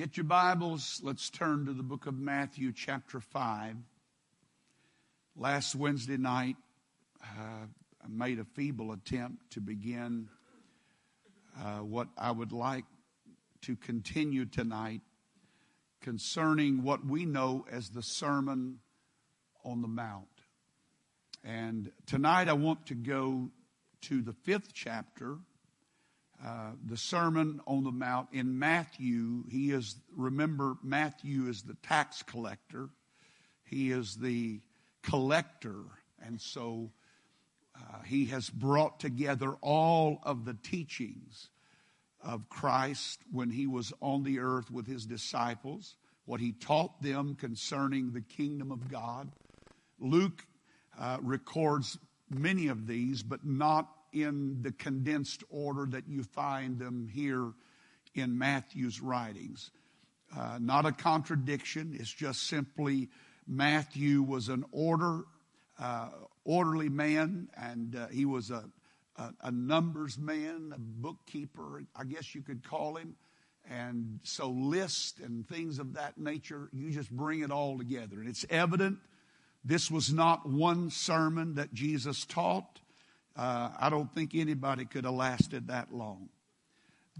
Get your Bibles. Let's turn to the book of Matthew, chapter 5. Last Wednesday night, uh, I made a feeble attempt to begin uh, what I would like to continue tonight concerning what we know as the Sermon on the Mount. And tonight I want to go to the fifth chapter, uh, the Sermon on the Mount in Matthew. He is, remember, Matthew is the tax collector, he is the collector. And so uh, he has brought together all of the teachings of Christ when he was on the earth with his disciples, what he taught them concerning the kingdom of God. Luke uh, records many of these, but not in the condensed order that you find them here in Matthew's writings. Uh, not a contradiction, it's just simply Matthew was an order, uh, orderly man, and uh, he was a, a, a, numbers man, a bookkeeper, I guess you could call him. And so, lists and things of that nature, you just bring it all together. And it's evident this was not one sermon that Jesus taught. Uh, I don't think anybody could have lasted that long.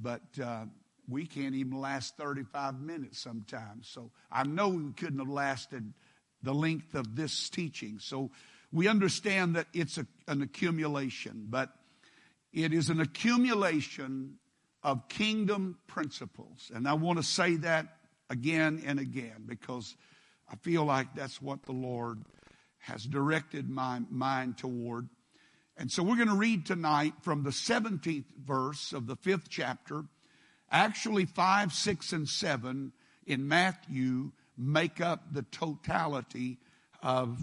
But uh, we can't even last 35 minutes sometimes. So I know we couldn't have lasted the length of this teaching. So we understand that it's a, an accumulation, but it is an accumulation of kingdom principles. And I want to say that again and again because I feel like that's what the Lord has directed my mind toward. And so we're going to read tonight from the 17th verse of the fifth chapter. Actually, 5, 6, and 7 in Matthew make up the totality of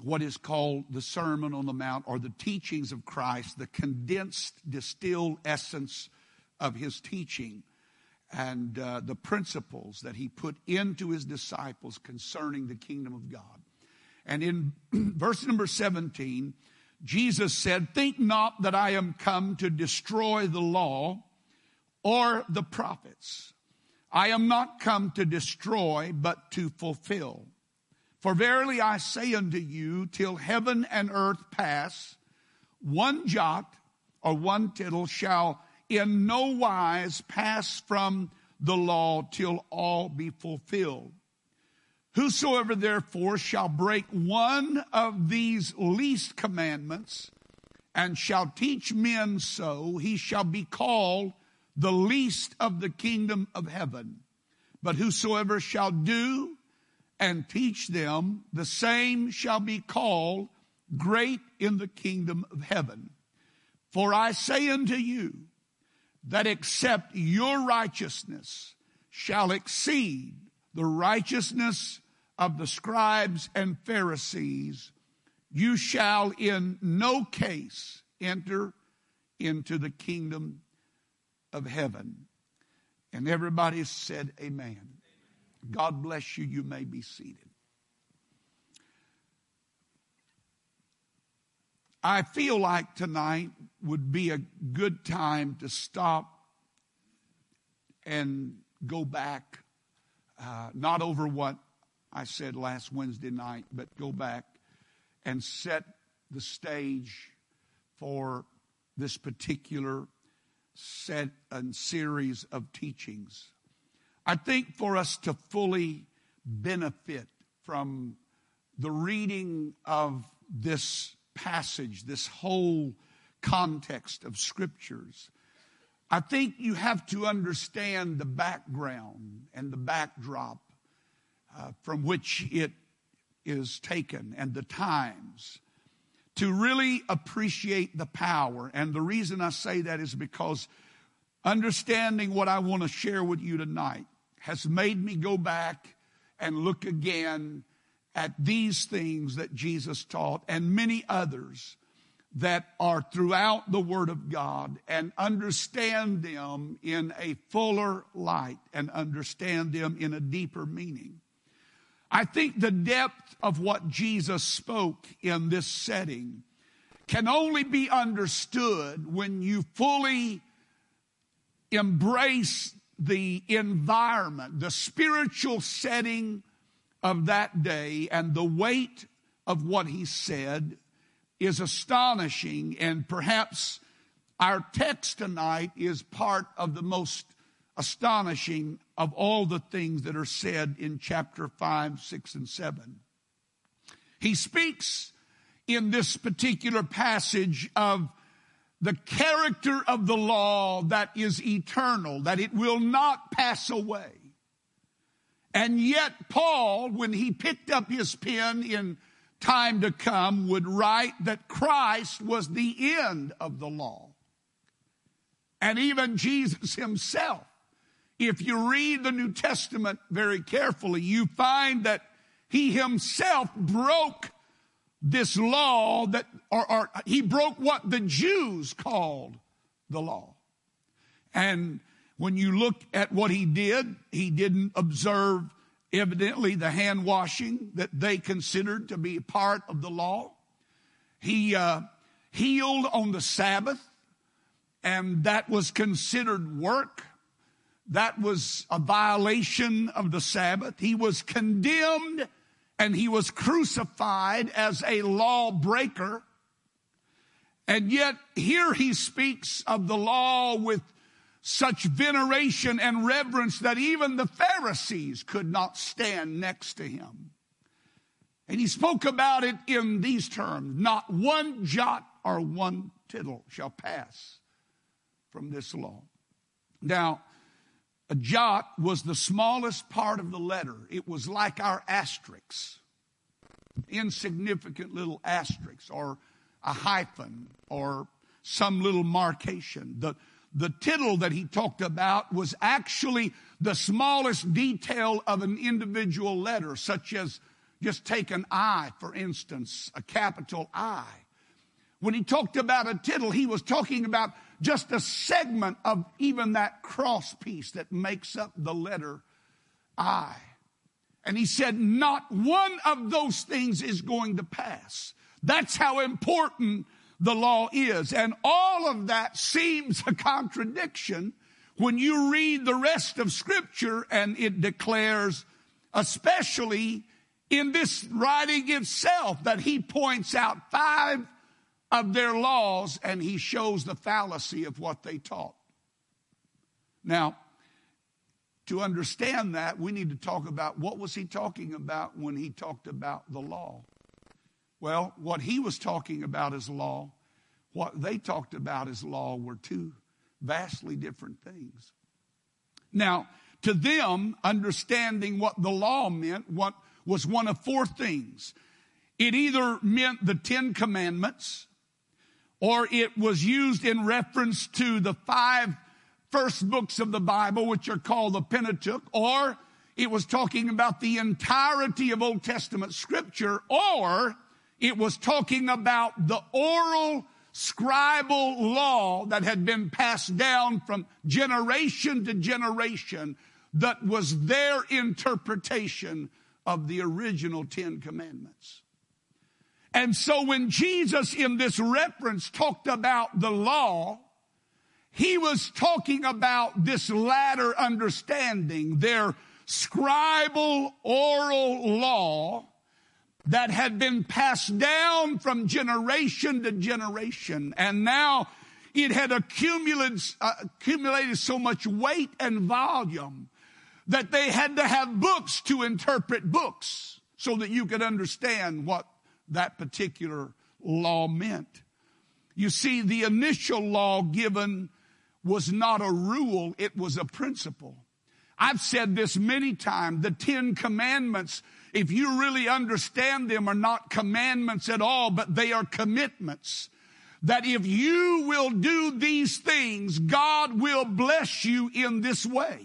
what is called the Sermon on the Mount or the teachings of Christ, the condensed, distilled essence of his teaching and uh, the principles that he put into his disciples concerning the kingdom of God. And in verse number 17, Jesus said, Think not that I am come to destroy the law or the prophets. I am not come to destroy, but to fulfill. For verily I say unto you, till heaven and earth pass, one jot or one tittle shall in no wise pass from the law till all be fulfilled. Whosoever therefore shall break one of these least commandments and shall teach men so, he shall be called the least of the kingdom of heaven. But whosoever shall do and teach them, the same shall be called great in the kingdom of heaven. For I say unto you that except your righteousness shall exceed the righteousness of the scribes and Pharisees, you shall in no case enter into the kingdom of heaven. And everybody said, Amen. God bless you. You may be seated. I feel like tonight would be a good time to stop and go back, uh, not over what I said last Wednesday night, but go back and set the stage for this particular set and series of teachings. I think for us to fully benefit from the reading of this passage, this whole context of scriptures, I think you have to understand the background and the backdrop uh, from which it is taken and the times to really appreciate the power. And the reason I say that is because understanding what I want to share with you tonight has made me go back and look again at these things that Jesus taught and many others that are throughout the Word of God and understand them in a fuller light and understand them in a deeper meaning. I think the depth of what Jesus spoke in this setting can only be understood when you fully embrace the environment, the spiritual setting of that day, and the weight of what he said is astonishing. And perhaps our text tonight is part of the most astonishing of all the things that are said in chapter 5, 6, and 7. He speaks in this particular passage of the character of the law that is eternal, that it will not pass away. And yet, Paul, when he picked up his pen in time to come, would write that Christ was the end of the law. And even Jesus himself, if you read the New Testament very carefully, you find that he himself broke this law that, or, or he broke what the Jews called the law. And when you look at what he did, he didn't observe evidently the hand washing that they considered to be part of the law. He uh, healed on the Sabbath, and that was considered work. That was a violation of the Sabbath. He was condemned and he was crucified as a lawbreaker. And yet here he speaks of the law with such veneration and reverence that even the Pharisees could not stand next to him. And he spoke about it in these terms not one jot or one tittle shall pass from this law. Now, a jot was the smallest part of the letter. It was like our asterisks, insignificant little asterisks, or a hyphen, or some little markation. The, the tittle that he talked about was actually the smallest detail of an individual letter, such as just take an I, for instance, a capital I. When he talked about a tittle, he was talking about just a segment of even that cross piece that makes up the letter I. And he said, not one of those things is going to pass. That's how important the law is. And all of that seems a contradiction when you read the rest of scripture and it declares, especially in this writing itself, that he points out five of their laws and he shows the fallacy of what they taught. Now, to understand that, we need to talk about what was he talking about when he talked about the law. Well, what he was talking about as law, what they talked about as law were two vastly different things. Now, to them, understanding what the law meant what was one of four things. It either meant the Ten Commandments, or it was used in reference to the five first books of the Bible, which are called the Pentateuch, or it was talking about the entirety of Old Testament scripture, or it was talking about the oral scribal law that had been passed down from generation to generation that was their interpretation of the original Ten Commandments. And so when Jesus in this reference talked about the law, he was talking about this latter understanding, their scribal oral law that had been passed down from generation to generation. And now it had accumulated, uh, accumulated so much weight and volume that they had to have books to interpret books so that you could understand what that particular law meant. You see, the initial law given was not a rule, it was a principle. I've said this many times. The Ten Commandments, if you really understand them, are not commandments at all, but they are commitments. That if you will do these things, God will bless you in this way.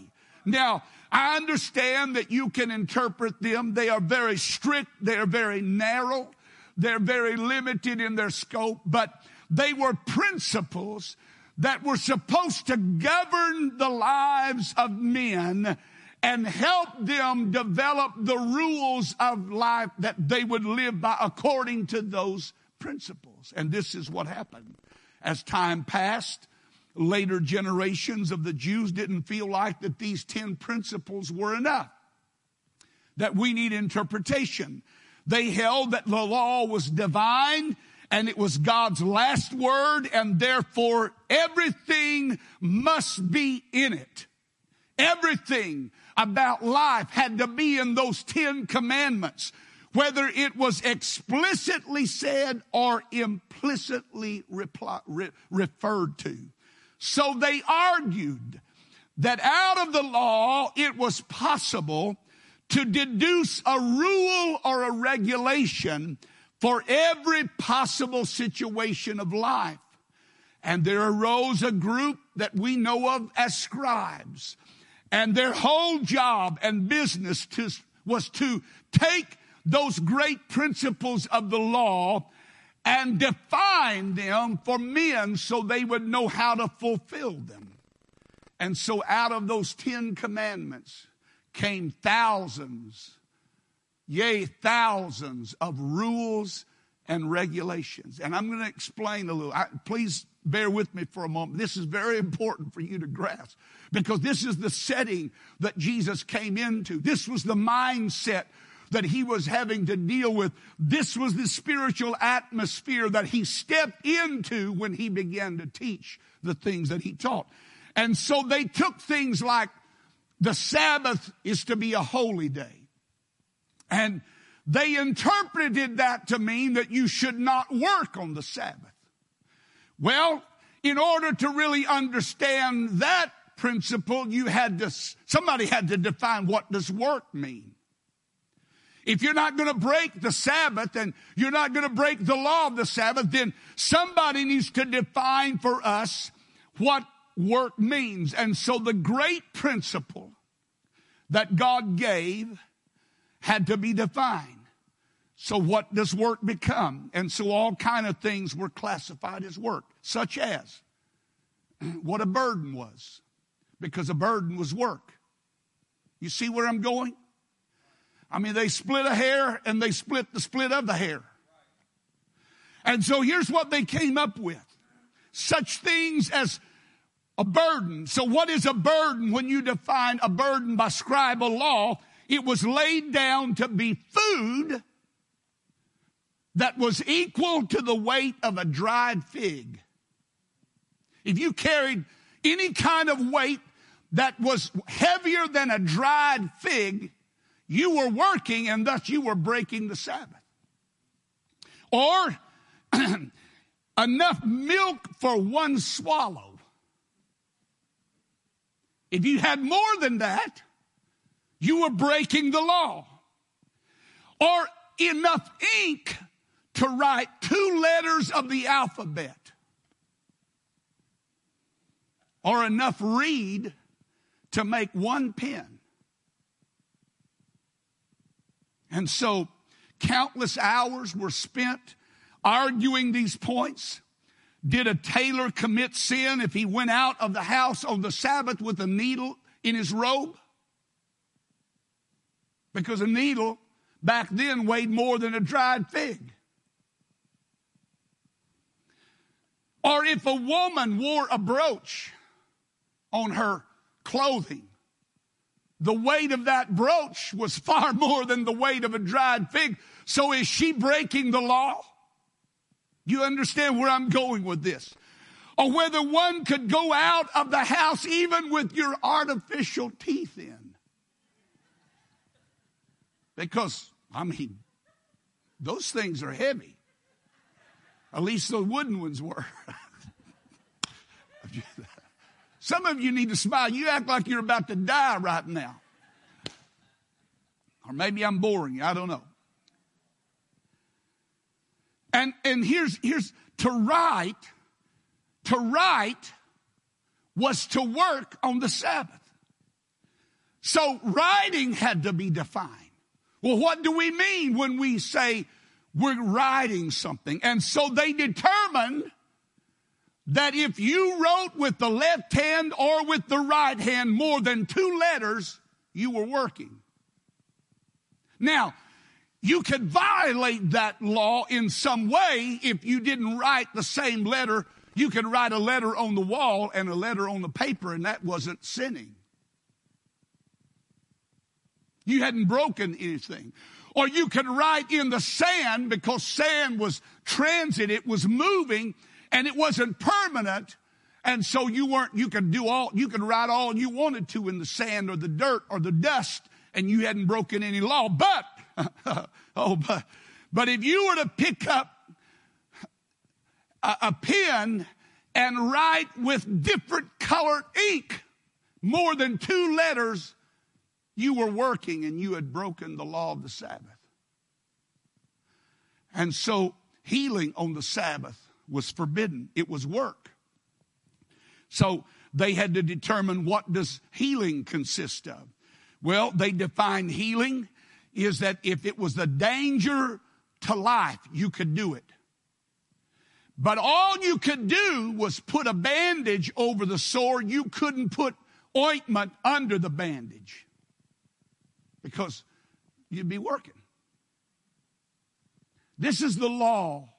Now, I understand that you can interpret them. They are very strict. They are very narrow. They're very limited in their scope, but they were principles that were supposed to govern the lives of men and help them develop the rules of life that they would live by according to those principles. And this is what happened. As time passed, later generations of the Jews didn't feel like that these 10 principles were enough, that we need interpretation. They held that the law was divine and it was God's last word and therefore everything must be in it. Everything about life had to be in those 10 commandments, whether it was explicitly said or implicitly reply, re, referred to. So they argued that out of the law it was possible to deduce a rule or a regulation for every possible situation of life. And there arose a group that we know of as scribes. And their whole job and business to, was to take those great principles of the law and define them for men so they would know how to fulfill them. And so out of those Ten Commandments came thousands, yea, thousands of rules and regulations. And I'm going to explain a little. I, please bear with me for a moment. This is very important for you to grasp because this is the setting that Jesus came into. This was the mindset that he was having to deal with. This was the spiritual atmosphere that he stepped into when he began to teach the things that he taught. And so they took things like the Sabbath is to be a holy day. And they interpreted that to mean that you should not work on the Sabbath. Well, in order to really understand that principle, you had to, somebody had to define what does work mean. If you're not going to break the Sabbath and you're not going to break the law of the Sabbath, then somebody needs to define for us what work means. And so the great principle that God gave had to be defined. So what does work become? And so all kind of things were classified as work, such as what a burden was, because a burden was work. You see where I'm going? I mean, they split a hair and they split the split of the hair. And so here's what they came up with. Such things as a burden. So what is a burden when you define a burden by scribal law? It was laid down to be food that was equal to the weight of a dried fig. If you carried any kind of weight that was heavier than a dried fig, you were working and thus you were breaking the Sabbath. Or enough milk for one swallow. If you had more than that, you were breaking the law. Or enough ink to write two letters of the alphabet. Or enough reed to make one pen. And so countless hours were spent arguing these points. Did a tailor commit sin if he went out of the house on the Sabbath with a needle in his robe? Because a needle back then weighed more than a dried fig. Or if a woman wore a brooch on her clothing, the weight of that brooch was far more than the weight of a dried fig. So is she breaking the law? You understand where I'm going with this? Or whether one could go out of the house even with your artificial teeth in. Because, I mean, those things are heavy. At least the wooden ones were. Some of you need to smile. You act like you're about to die right now. Or maybe I'm boring you. I don't know. And, and here's, here's to write, to write was to work on the Sabbath. So writing had to be defined. Well, what do we mean when we say we're writing something? And so they determined that if you wrote with the left hand or with the right hand more than two letters, you were working. Now, you could violate that law in some way if you didn't write the same letter You could write a letter on the wall and a letter on the paper, and that wasn't sinning. You hadn't broken anything. Or you could write in the sand because sand was transit, it was moving, and it wasn't permanent. And so you weren't, you could do all, you could write all you wanted to in the sand or the dirt or the dust, and you hadn't broken any law. But, oh, but, but if you were to pick up a, a pen and write with different colored ink, more than two letters, you were working and you had broken the law of the Sabbath. And so healing on the Sabbath was forbidden. It was work. So they had to determine what does healing consist of. Well, they defined healing is that if it was a danger to life, you could do it. But all you could do was put a bandage over the sore. You couldn't put ointment under the bandage because you'd be working. This is the law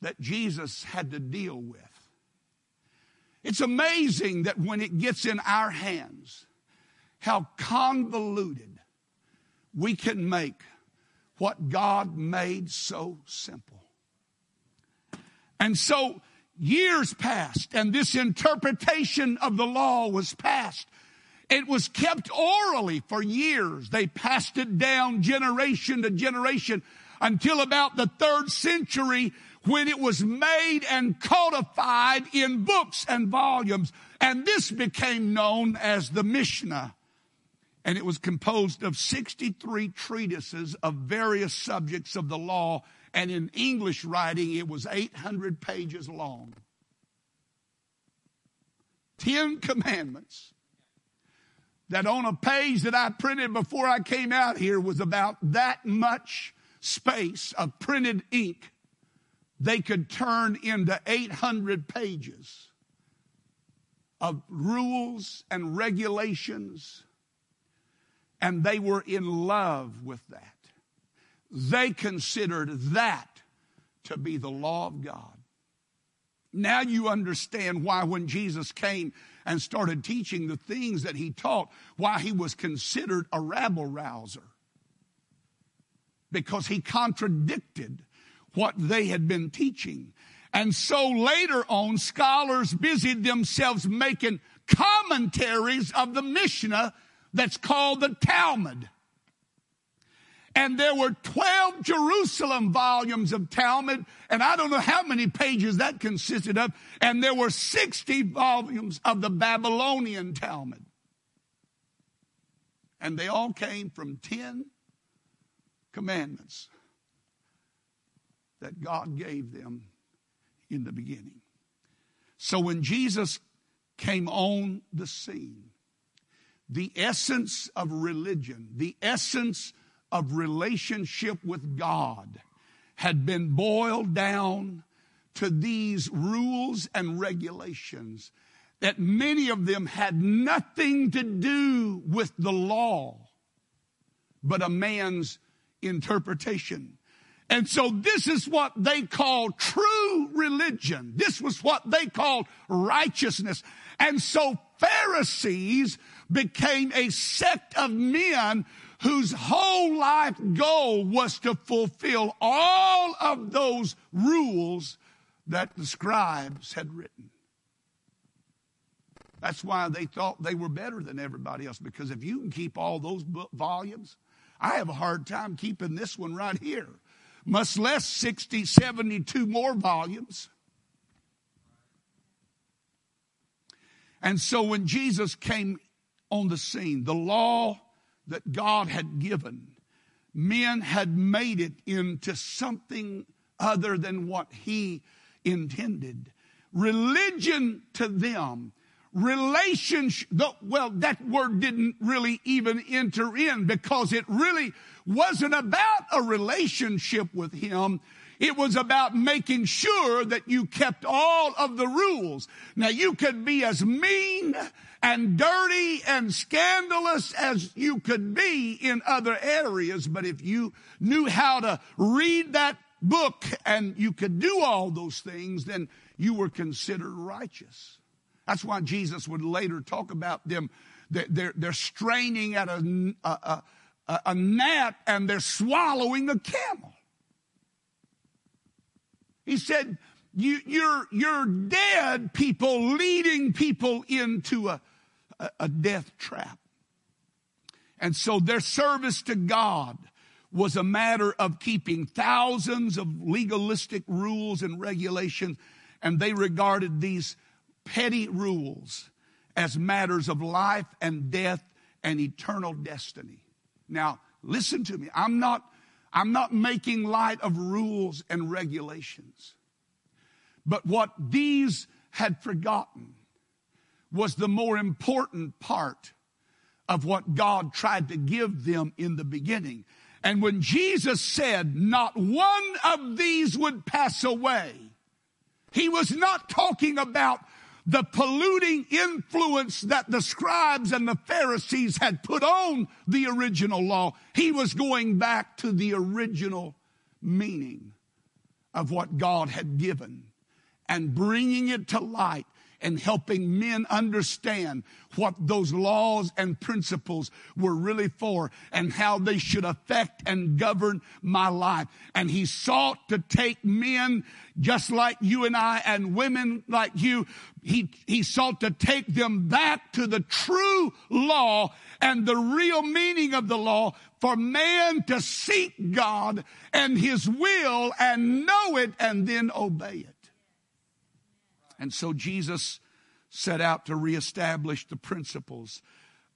that Jesus had to deal with. It's amazing that when it gets in our hands, how convoluted we can make what God made so simple. And so years passed and this interpretation of the law was passed. It was kept orally for years. They passed it down generation to generation until about the third century when it was made and codified in books and volumes. And this became known as the Mishnah. And it was composed of 63 treatises of various subjects of the law. And in English writing, it was 800 pages long. Ten commandments that on a page that I printed before I came out here was about that much space of printed ink they could turn into 800 pages of rules and regulations, and they were in love with that. They considered that to be the law of God. Now you understand why when Jesus came and started teaching the things that he taught, why he was considered a rabble rouser. Because he contradicted what they had been teaching. And so later on, scholars busied themselves making commentaries of the Mishnah that's called the Talmud. And there were 12 Jerusalem volumes of Talmud, and I don't know how many pages that consisted of, and there were 60 volumes of the Babylonian Talmud. And they all came from 10 commandments that God gave them in the beginning. So when Jesus came on the scene, the essence of religion, the essence of relationship with God had been boiled down to these rules and regulations that many of them had nothing to do with the law, but a man's interpretation and so this is what they call true religion. This was what they called righteousness. And so Pharisees became a sect of men whose whole life goal was to fulfill all of those rules that the scribes had written. That's why they thought they were better than everybody else, because if you can keep all those volumes, I have a hard time keeping this one right here much less 60, 72 more volumes. And so when Jesus came on the scene, the law that God had given, men had made it into something other than what he intended. Religion to them relationship, well, that word didn't really even enter in because it really wasn't about a relationship with Him. It was about making sure that you kept all of the rules. Now you could be as mean and dirty and scandalous as you could be in other areas, but if you knew how to read that book and you could do all those things, then you were considered righteous. That's why Jesus would later talk about them. They're, they're straining at a, a, a, a gnat and they're swallowing a camel. He said, you, you're, you're dead people leading people into a, a, a death trap. And so their service to God was a matter of keeping thousands of legalistic rules and regulations, and they regarded these petty rules as matters of life and death and eternal destiny. Now, listen to me. I'm not, I'm not making light of rules and regulations. But what these had forgotten was the more important part of what God tried to give them in the beginning. And when Jesus said, not one of these would pass away, he was not talking about the polluting influence that the scribes and the Pharisees had put on the original law. He was going back to the original meaning of what God had given and bringing it to light and helping men understand what those laws and principles were really for and how they should affect and govern my life. And he sought to take men just like you and I and women like you. He, he sought to take them back to the true law and the real meaning of the law for man to seek God and his will and know it and then obey it. And so Jesus set out to reestablish the principles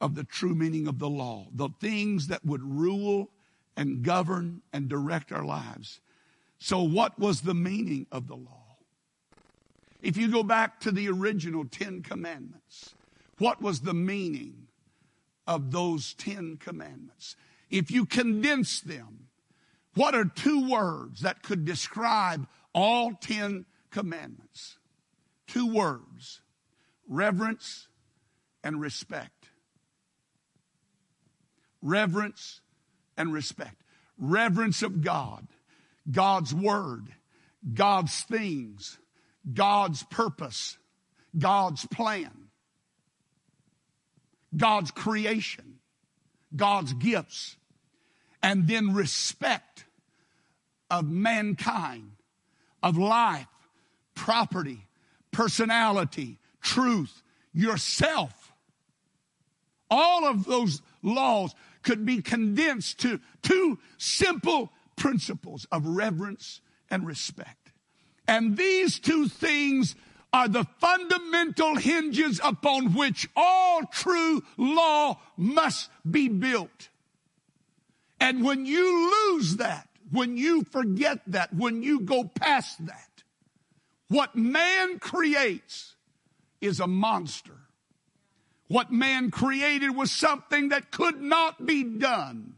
of the true meaning of the law, the things that would rule and govern and direct our lives. So, what was the meaning of the law? If you go back to the original Ten Commandments, what was the meaning of those Ten Commandments? If you condense them, what are two words that could describe all Ten Commandments? Two words reverence and respect. Reverence and respect. Reverence of God, God's Word, God's things, God's purpose, God's plan, God's creation, God's gifts, and then respect of mankind, of life, property, personality, truth, yourself. All of those laws could be condensed to two simple principles of reverence and respect. And these two things are the fundamental hinges upon which all true law must be built. And when you lose that, when you forget that, when you go past that, what man creates is a monster. What man created was something that could not be done,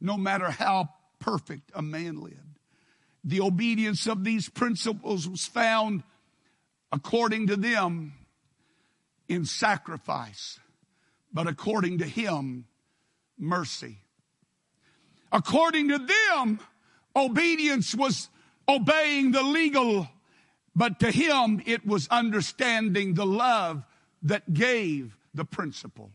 no matter how perfect a man lived. The obedience of these principles was found, according to them, in sacrifice, but according to him, mercy. According to them, obedience was obeying the legal but to him, it was understanding the love that gave the principle.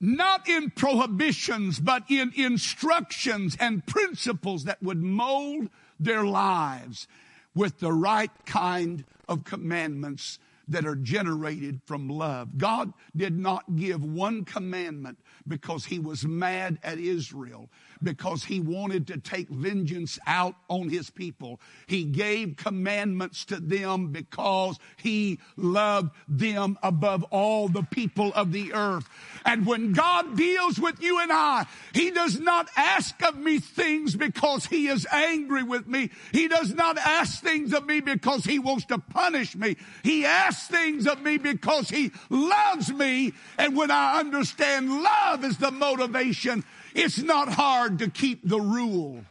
Not in prohibitions, but in instructions and principles that would mold their lives with the right kind of commandments that are generated from love. God did not give one commandment because he was mad at Israel because he wanted to take vengeance out on his people. He gave commandments to them because he loved them above all the people of the earth. And when God deals with you and I, he does not ask of me things because he is angry with me. He does not ask things of me because he wants to punish me. He asks things of me because he loves me. And when I understand love is the motivation, it's not hard to keep the rule.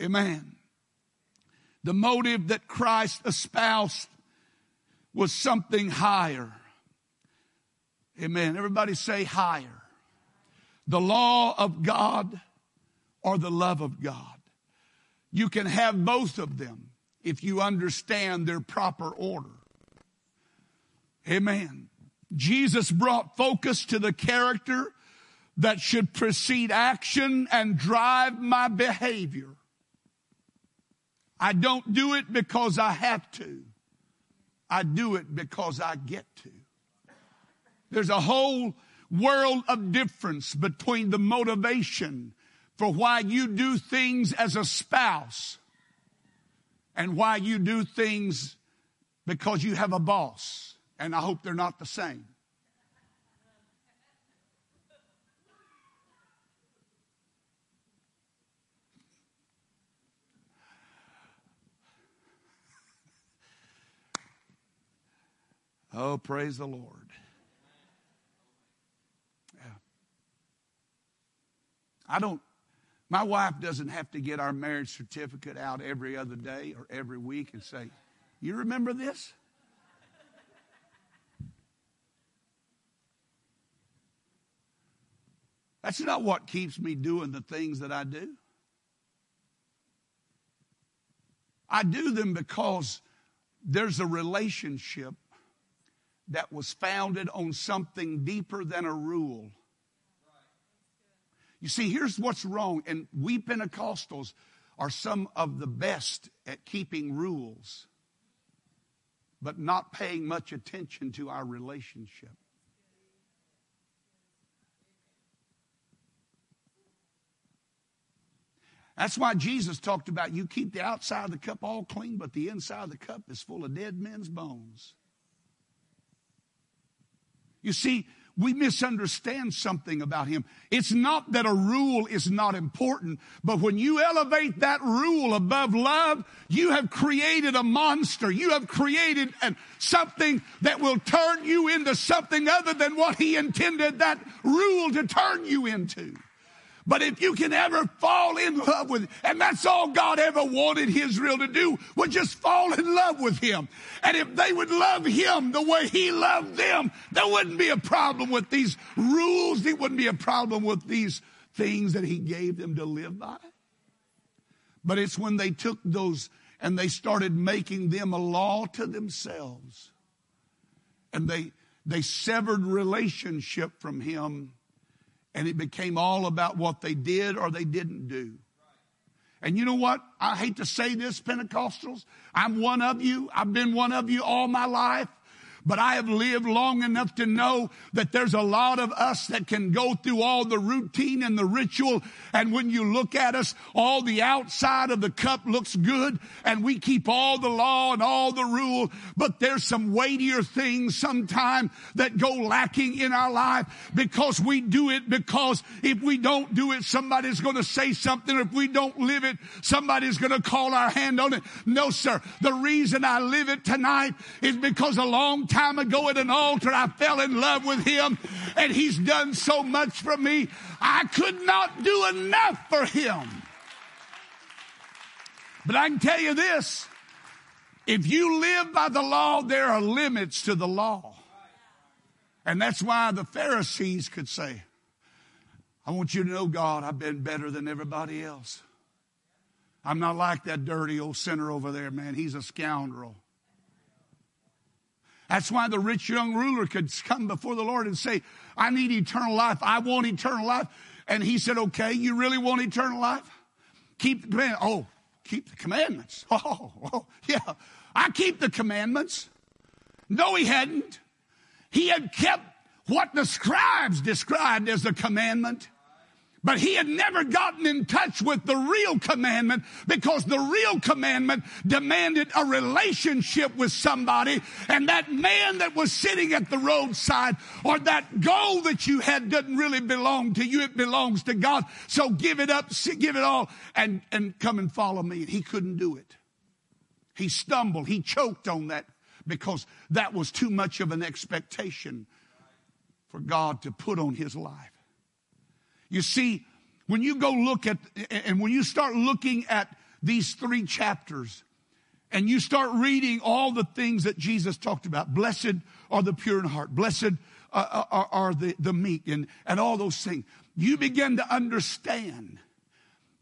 Amen. The motive that Christ espoused was something higher. Amen. Everybody say higher. The law of God or the love of God. You can have both of them if you understand their proper order. Amen. Jesus brought focus to the character that should precede action and drive my behavior. I don't do it because I have to. I do it because I get to. There's a whole world of difference between the motivation for why you do things as a spouse and why you do things because you have a boss. And I hope they're not the same. Oh, praise the Lord. Yeah. I don't, my wife doesn't have to get our marriage certificate out every other day or every week and say, You remember this? That's not what keeps me doing the things that I do. I do them because there's a relationship that was founded on something deeper than a rule. You see, here's what's wrong, and we Pentecostals are some of the best at keeping rules, but not paying much attention to our relationship. That's why Jesus talked about you keep the outside of the cup all clean, but the inside of the cup is full of dead men's bones. You see, we misunderstand something about him. It's not that a rule is not important, but when you elevate that rule above love, you have created a monster. You have created an, something that will turn you into something other than what he intended that rule to turn you into. But if you can ever fall in love with, and that's all God ever wanted Israel to do, was just fall in love with Him. And if they would love Him the way He loved them, there wouldn't be a problem with these rules. There wouldn't be a problem with these things that He gave them to live by. But it's when they took those and they started making them a law to themselves. And they, they severed relationship from Him and it became all about what they did or they didn't do. And you know what? I hate to say this, Pentecostals. I'm one of you. I've been one of you all my life but I have lived long enough to know that there's a lot of us that can go through all the routine and the ritual. And when you look at us, all the outside of the cup looks good and we keep all the law and all the rule, but there's some weightier things sometime that go lacking in our life because we do it because if we don't do it, somebody's going to say something. If we don't live it, somebody's going to call our hand on it. No, sir. The reason I live it tonight is because a long time time ago at an altar, I fell in love with him and he's done so much for me. I could not do enough for him. But I can tell you this if you live by the law, there are limits to the law. And that's why the Pharisees could say, I want you to know, God, I've been better than everybody else. I'm not like that dirty old sinner over there, man. He's a scoundrel. That's why the rich young ruler could come before the Lord and say, I need eternal life. I want eternal life. And he said, okay, you really want eternal life? Keep the commandments. Oh, keep the commandments. Oh, oh, yeah. I keep the commandments. No, he hadn't. He had kept what the scribes described as the commandment. But he had never gotten in touch with the real commandment because the real commandment demanded a relationship with somebody. And that man that was sitting at the roadside or that goal that you had doesn't really belong to you. It belongs to God. So give it up, give it all and, and come and follow me. And he couldn't do it. He stumbled. He choked on that because that was too much of an expectation for God to put on his life. You see, when you go look at, and when you start looking at these three chapters, and you start reading all the things that Jesus talked about, blessed are the pure in heart, blessed uh, uh, are, are the, the meek, and, and all those things, you begin to understand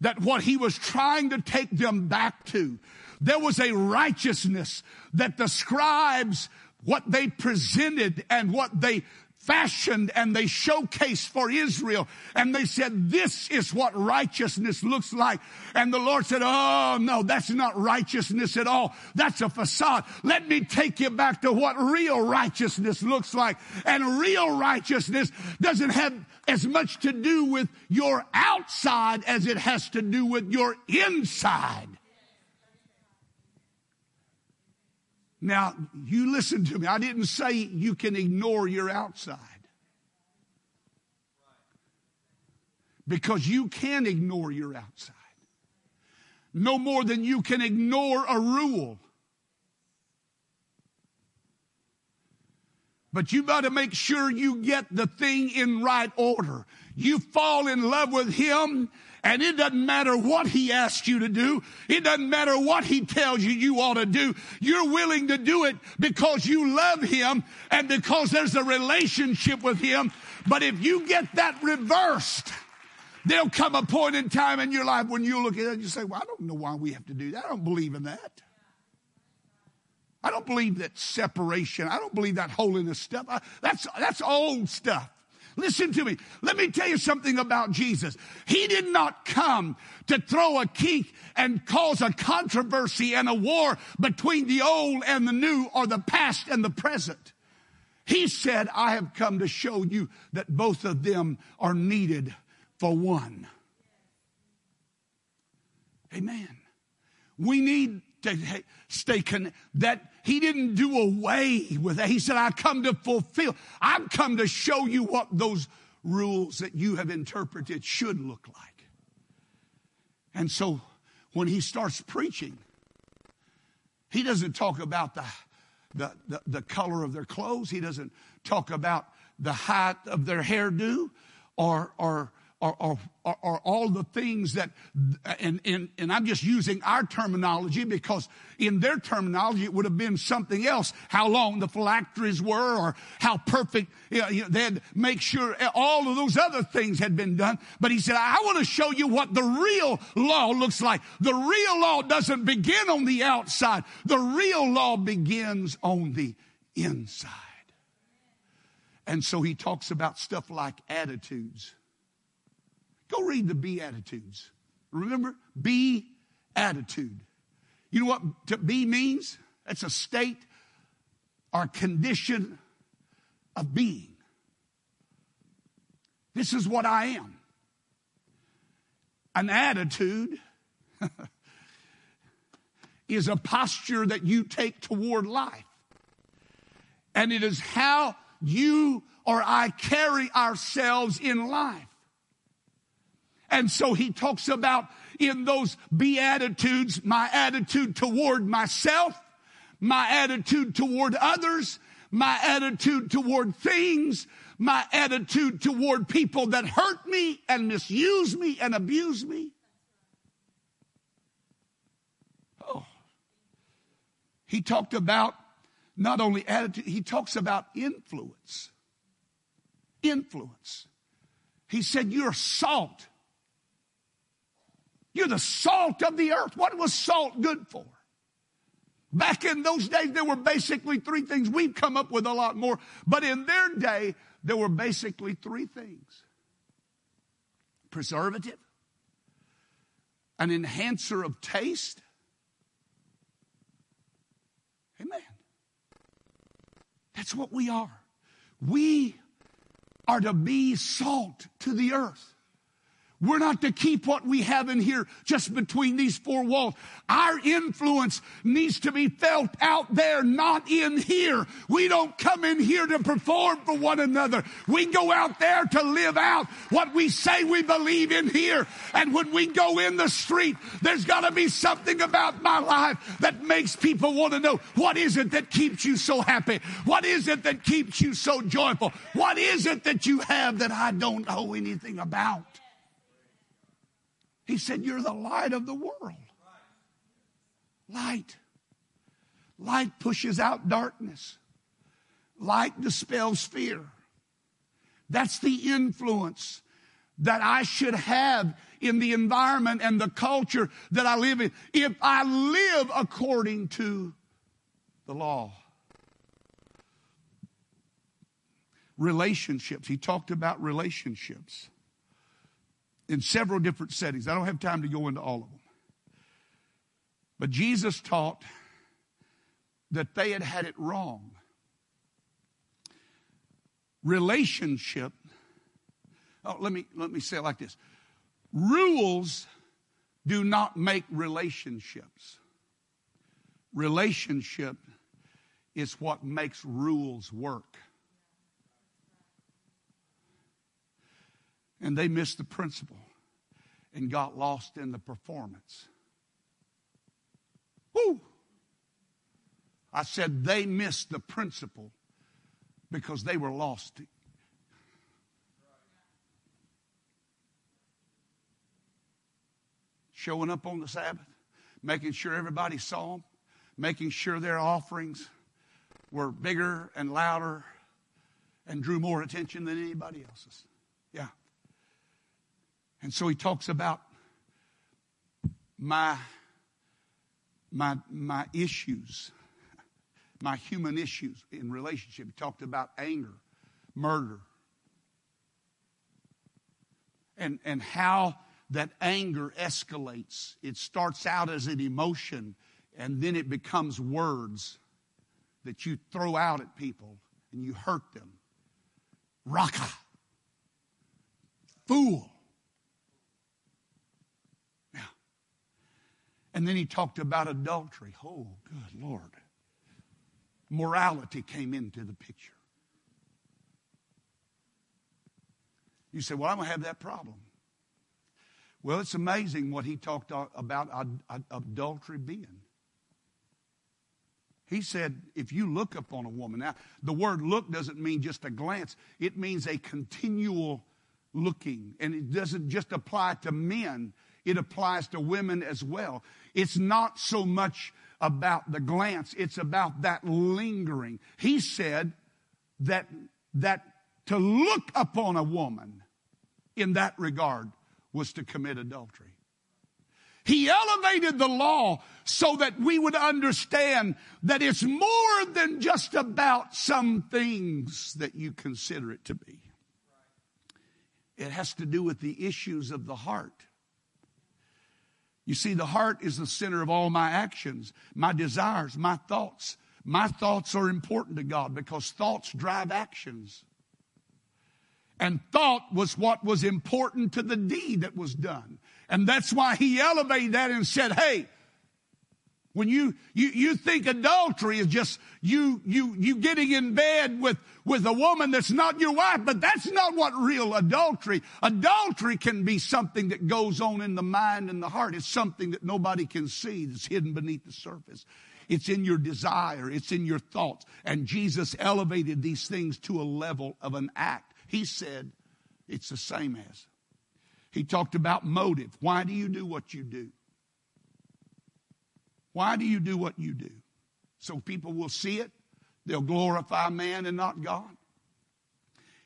that what he was trying to take them back to, there was a righteousness that the scribes, what they presented and what they fashioned and they showcased for Israel. And they said, this is what righteousness looks like. And the Lord said, oh no, that's not righteousness at all. That's a facade. Let me take you back to what real righteousness looks like. And real righteousness doesn't have as much to do with your outside as it has to do with your inside. Now, you listen to me. I didn't say you can ignore your outside. Because you can ignore your outside. No more than you can ignore a rule. But you got to make sure you get the thing in right order. You fall in love with Him and it doesn't matter what he asks you to do. It doesn't matter what he tells you you ought to do. You're willing to do it because you love him and because there's a relationship with him. But if you get that reversed, there'll come a point in time in your life when you look at it and you say, well, I don't know why we have to do that. I don't believe in that. I don't believe that separation. I don't believe that holiness stuff. I, that's, that's old stuff. Listen to me. Let me tell you something about Jesus. He did not come to throw a kink and cause a controversy and a war between the old and the new or the past and the present. He said, I have come to show you that both of them are needed for one. Amen. We need to stay connected. That he didn't do away with that. He said, I come to fulfill. I've come to show you what those rules that you have interpreted should look like. And so when he starts preaching, he doesn't talk about the, the, the, the color of their clothes. He doesn't talk about the height of their hairdo or, or are, are, are, all the things that, and, and, and I'm just using our terminology because in their terminology it would have been something else. How long the phylacteries were or how perfect, you know, they had make sure all of those other things had been done. But he said, I want to show you what the real law looks like. The real law doesn't begin on the outside. The real law begins on the inside. And so he talks about stuff like attitudes Go read the Beatitudes. Remember? Be attitude. You know what to be means? It's a state or condition of being. This is what I am. An attitude is a posture that you take toward life. And it is how you or I carry ourselves in life. And so he talks about in those beatitudes, my attitude toward myself, my attitude toward others, my attitude toward things, my attitude toward people that hurt me and misuse me and abuse me. Oh. He talked about not only attitude, he talks about influence. Influence. He said, You're salt. You're the salt of the earth. What was salt good for? Back in those days, there were basically three things. We've come up with a lot more, but in their day, there were basically three things preservative, an enhancer of taste. Amen. That's what we are. We are to be salt to the earth. We're not to keep what we have in here just between these four walls. Our influence needs to be felt out there, not in here. We don't come in here to perform for one another. We go out there to live out what we say we believe in here. And when we go in the street, there's got to be something about my life that makes people want to know what is it that keeps you so happy? What is it that keeps you so joyful? What is it that you have that I don't know anything about? He said, You're the light of the world. Light. Light pushes out darkness. Light dispels fear. That's the influence that I should have in the environment and the culture that I live in if I live according to the law. Relationships. He talked about relationships in several different settings. I don't have time to go into all of them. But Jesus taught that they had had it wrong. Relationship, oh, let me, let me say it like this rules do not make relationships. Relationship is what makes rules work. And they missed the principle and got lost in the performance. Woo! I said they missed the principle because they were lost. Showing up on the Sabbath, making sure everybody saw them, making sure their offerings were bigger and louder and drew more attention than anybody else's. And so he talks about my my my issues my human issues in relationship. He talked about anger, murder, and, and how that anger escalates. It starts out as an emotion, and then it becomes words that you throw out at people and you hurt them. Raca. Fool. Yeah. And then he talked about adultery. Oh, good Lord morality came into the picture. You say, Well, I'm going to have that problem. Well, it's amazing what he talked about adultery being. He said, if you look upon a woman, now the word look doesn't mean just a glance, it means a continual looking. And it doesn't just apply to men, it applies to women as well. It's not so much about the glance, it's about that lingering. He said that, that to look upon a woman in that regard was to commit adultery. He elevated the law so that we would understand that it's more than just about some things that you consider it to be. It has to do with the issues of the heart. You see, the heart is the center of all my actions, my desires, my thoughts. My thoughts are important to God because thoughts drive actions. And thought was what was important to the deed that was done. And that's why he elevated that and said, hey, when you, you, you think adultery is just you, you, you getting in bed with, with a woman that's not your wife, but that's not what real adultery. Adultery can be something that goes on in the mind and the heart. It's something that nobody can see that's hidden beneath the surface. It's in your desire. It's in your thoughts. And Jesus elevated these things to a level of an act. He said it's the same as. He talked about motive. Why do you do what you do? Why do you do what you do? So people will see it. They'll glorify man and not God.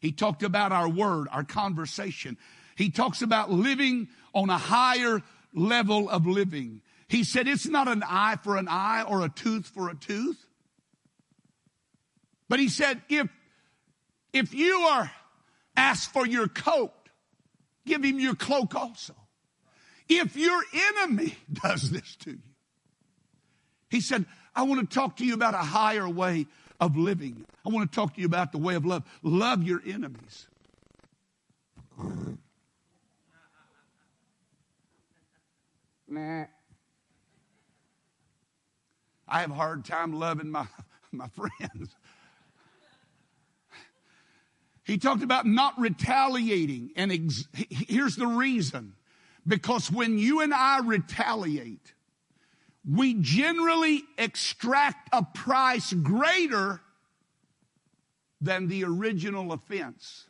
He talked about our word, our conversation. He talks about living on a higher level of living. He said it's not an eye for an eye or a tooth for a tooth. But he said if, if you are asked for your coat, give him your cloak also. If your enemy does this to you, he said, I want to talk to you about a higher way of living. I want to talk to you about the way of love. Love your enemies. Nah. I have a hard time loving my, my friends. He talked about not retaliating. And ex- here's the reason because when you and I retaliate, we generally extract a price greater than the original offense.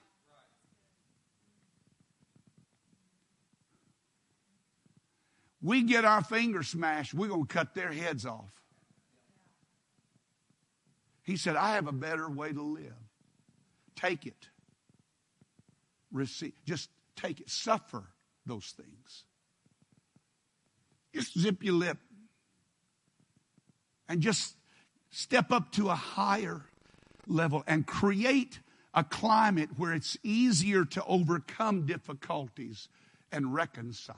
We get our fingers smashed, we're going to cut their heads off. He said, I have a better way to live. Take it. Receive. Just take it. Suffer those things. Just zip your lip and just step up to a higher level and create a climate where it's easier to overcome difficulties and reconcile.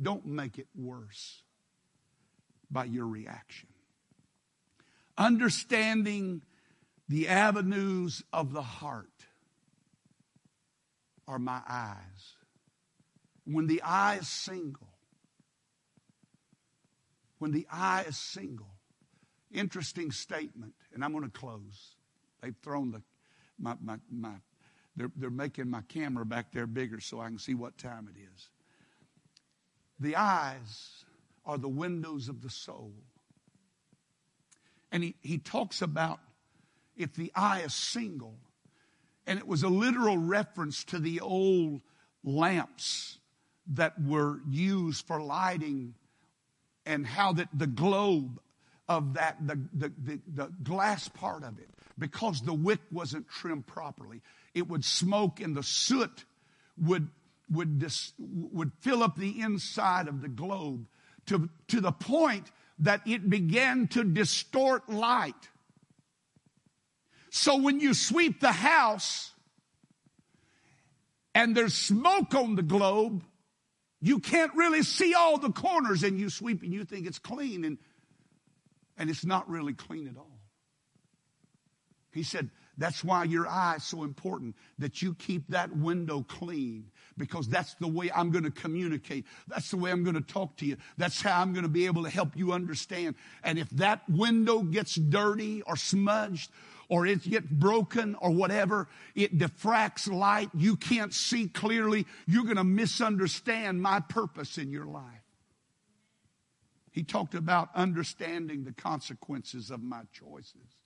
Don't make it worse by your reaction. Understanding the avenues of the heart are my eyes. When the eye is single, when the eye is single, interesting statement, and I'm going to close. They've thrown the my my my they're they're making my camera back there bigger so I can see what time it is. The eyes are the windows of the soul. And he, he talks about if the eye is single, and it was a literal reference to the old lamps that were used for lighting and how that the globe of that, the, the, the, the, glass part of it, because the wick wasn't trimmed properly, it would smoke and the soot would, would, dis, would fill up the inside of the globe to, to the point that it began to distort light. So when you sweep the house and there's smoke on the globe, you can't really see all the corners and you sweep and you think it's clean and, and it's not really clean at all. He said, that's why your eye is so important that you keep that window clean because that's the way I'm going to communicate. That's the way I'm going to talk to you. That's how I'm going to be able to help you understand. And if that window gets dirty or smudged or it gets broken or whatever, it diffracts light. You can't see clearly. You're going to misunderstand my purpose in your life. He talked about understanding the consequences of my choices.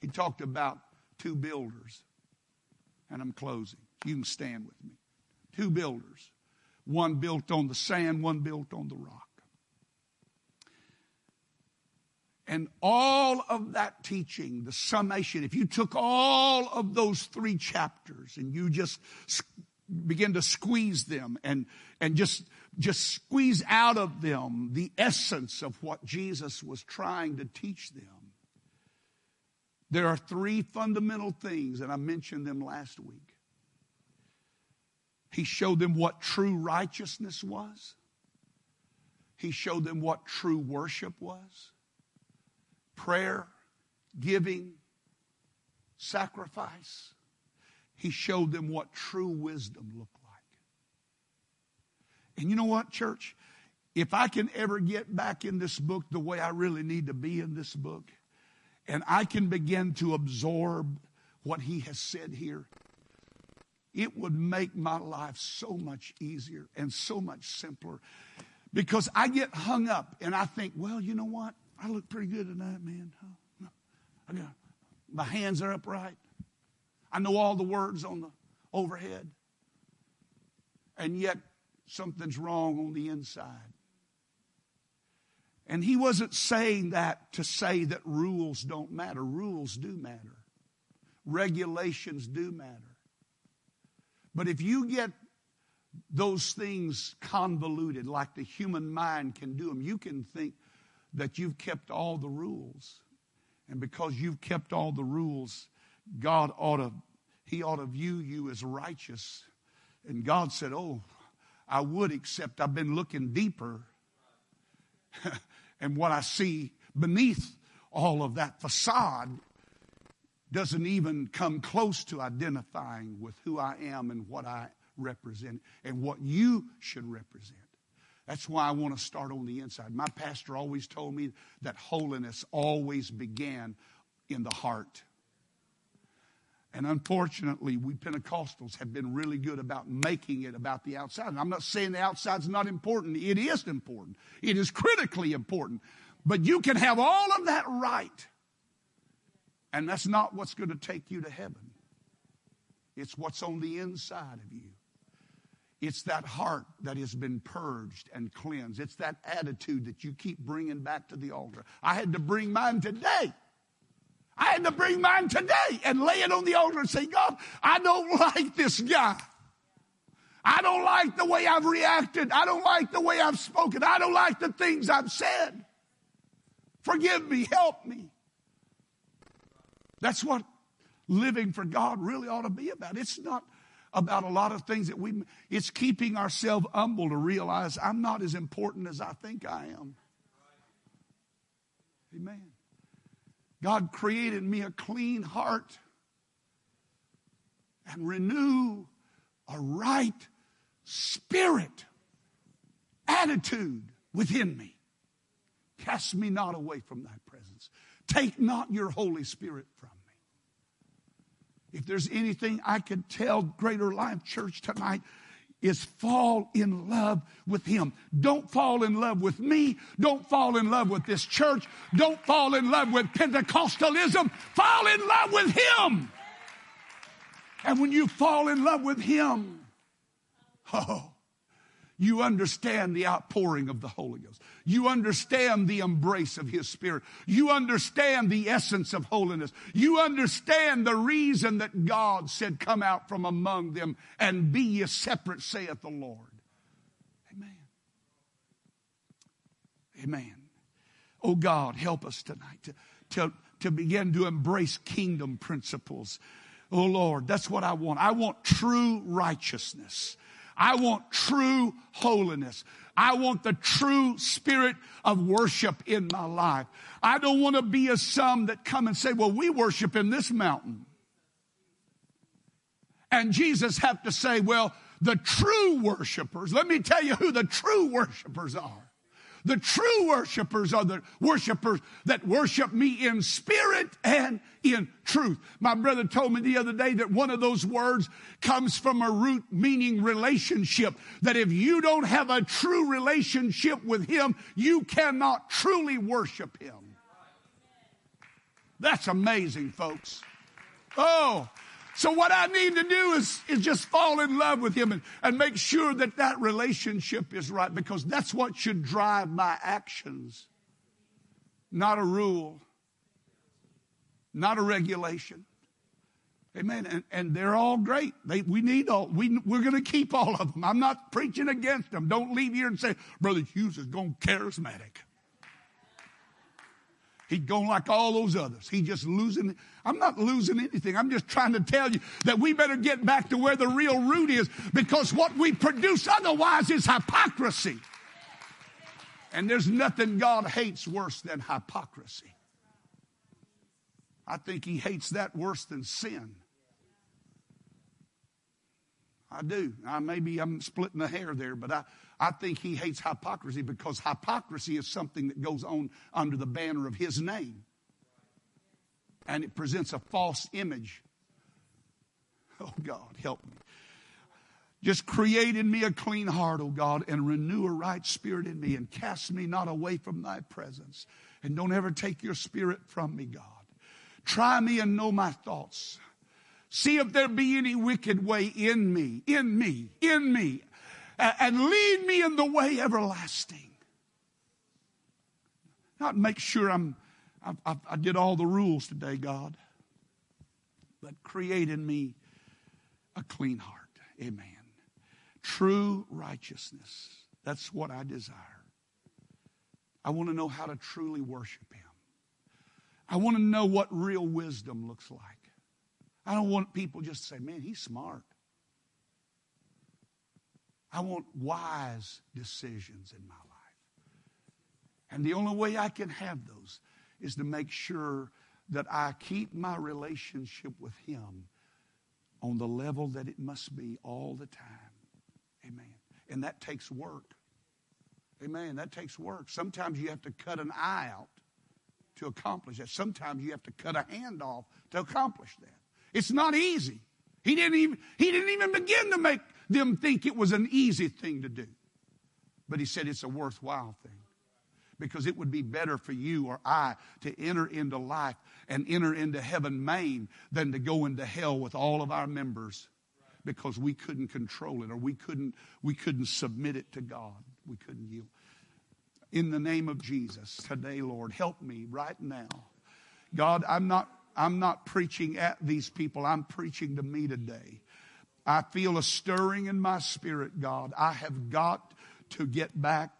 He talked about two builders. And I'm closing. You can stand with me. Two builders. One built on the sand, one built on the rock. And all of that teaching, the summation, if you took all of those three chapters and you just begin to squeeze them and, and just, just squeeze out of them the essence of what Jesus was trying to teach them, there are three fundamental things, and I mentioned them last week. He showed them what true righteousness was. He showed them what true worship was prayer, giving, sacrifice. He showed them what true wisdom looked like. And you know what, church? If I can ever get back in this book the way I really need to be in this book, and I can begin to absorb what he has said here, it would make my life so much easier and so much simpler. Because I get hung up and I think, well, you know what? I look pretty good tonight, man. Oh, I got my hands are upright. I know all the words on the overhead. And yet something's wrong on the inside. And he wasn't saying that to say that rules don't matter. Rules do matter. Regulations do matter. But if you get those things convoluted like the human mind can do them, you can think, that you've kept all the rules. And because you've kept all the rules, God ought to, He ought to view you as righteous. And God said, Oh, I would, except I've been looking deeper. and what I see beneath all of that facade doesn't even come close to identifying with who I am and what I represent and what you should represent. That's why I want to start on the inside. My pastor always told me that holiness always began in the heart. And unfortunately, we Pentecostals have been really good about making it about the outside. And I'm not saying the outside's not important. It is important. It is critically important. But you can have all of that right. And that's not what's going to take you to heaven. It's what's on the inside of you. It's that heart that has been purged and cleansed. It's that attitude that you keep bringing back to the altar. I had to bring mine today. I had to bring mine today and lay it on the altar and say, God, I don't like this guy. I don't like the way I've reacted. I don't like the way I've spoken. I don't like the things I've said. Forgive me. Help me. That's what living for God really ought to be about. It's not about a lot of things that we, it's keeping ourselves humble to realize I'm not as important as I think I am. Amen. God created me a clean heart and renew a right spirit, attitude within me. Cast me not away from thy presence. Take not your Holy Spirit from. If there's anything I could tell Greater Life Church tonight, is fall in love with Him. Don't fall in love with me. Don't fall in love with this church. Don't fall in love with Pentecostalism. Fall in love with Him. And when you fall in love with Him, oh, you understand the outpouring of the Holy Ghost. You understand the embrace of His Spirit. You understand the essence of holiness. You understand the reason that God said, Come out from among them and be ye separate, saith the Lord. Amen. Amen. Oh God, help us tonight to, to, to begin to embrace kingdom principles Oh Lord, that's what I want. I want true righteousness. I want true holiness. I want the true spirit of worship in my life. I don't want to be a some that come and say, well, we worship in this mountain. And Jesus have to say, well, the true worshipers, let me tell you who the true worshipers are. The true worshipers are the worshipers that worship me in spirit and in truth. My brother told me the other day that one of those words comes from a root meaning relationship. That if you don't have a true relationship with Him, you cannot truly worship Him. That's amazing, folks. Oh, so what I need to do is, is just fall in love with him and, and make sure that that relationship is right because that's what should drive my actions. Not a rule, not a regulation. Amen. And, and they're all great. They, we need all, we, we're going to keep all of them. I'm not preaching against them. Don't leave here and say, Brother Hughes is going charismatic. He'd go like all those others. He just losing. I'm not losing anything. I'm just trying to tell you that we better get back to where the real root is because what we produce otherwise is hypocrisy. And there's nothing God hates worse than hypocrisy. I think he hates that worse than sin. I do. I, maybe I'm splitting the hair there, but I, I think he hates hypocrisy because hypocrisy is something that goes on under the banner of his name. And it presents a false image. Oh God, help me. Just create in me a clean heart, O God, and renew a right spirit in me, and cast me not away from thy presence. And don't ever take your spirit from me, God. Try me and know my thoughts. See if there be any wicked way in me, in me, in me, and lead me in the way everlasting. Not make sure I'm, I, I, I did all the rules today, God, but create in me a clean heart. Amen. True righteousness. That's what I desire. I want to know how to truly worship Him. I want to know what real wisdom looks like. I don't want people just to say, man, he's smart. I want wise decisions in my life. And the only way I can have those is to make sure that I keep my relationship with Him on the level that it must be all the time. Amen. And that takes work. Amen. That takes work. Sometimes you have to cut an eye out to accomplish that. Sometimes you have to cut a hand off to accomplish that. It's not easy. He didn't even, he didn't even begin to make them think it was an easy thing to do. But he said it's a worthwhile thing because it would be better for you or I to enter into life and enter into heaven main than to go into hell with all of our members because we couldn't control it or we couldn't we couldn't submit it to God. We couldn't yield. In the name of Jesus, today, Lord, help me right now. God, I'm not I'm not preaching at these people. I'm preaching to me today. I feel a stirring in my spirit, God. I have got to get back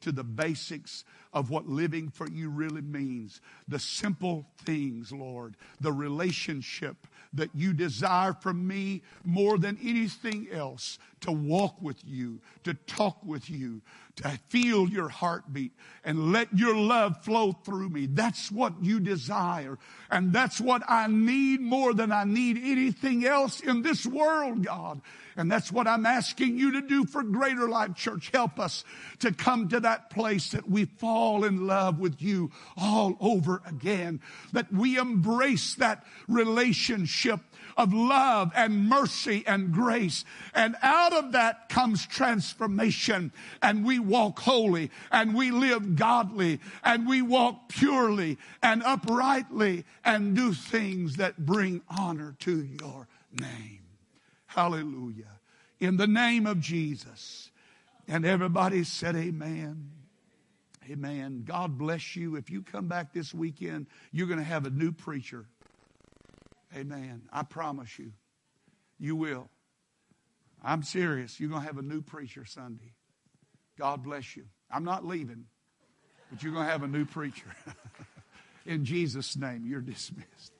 to the basics of what living for you really means. The simple things, Lord. The relationship that you desire from me more than anything else to walk with you, to talk with you, to feel your heartbeat and let your love flow through me. That's what you desire. And that's what I need more than I need anything else in this world, God. And that's what I'm asking you to do for Greater Life Church. Help us to come to that place that we fall in love with you all over again. That we embrace that relationship of love and mercy and grace. And out of that comes transformation. And we walk holy and we live godly and we walk purely and uprightly and do things that bring honor to your name. Hallelujah. In the name of Jesus. And everybody said, Amen. Amen. God bless you. If you come back this weekend, you're going to have a new preacher. Amen. I promise you. You will. I'm serious. You're going to have a new preacher Sunday. God bless you. I'm not leaving, but you're going to have a new preacher. In Jesus' name, you're dismissed.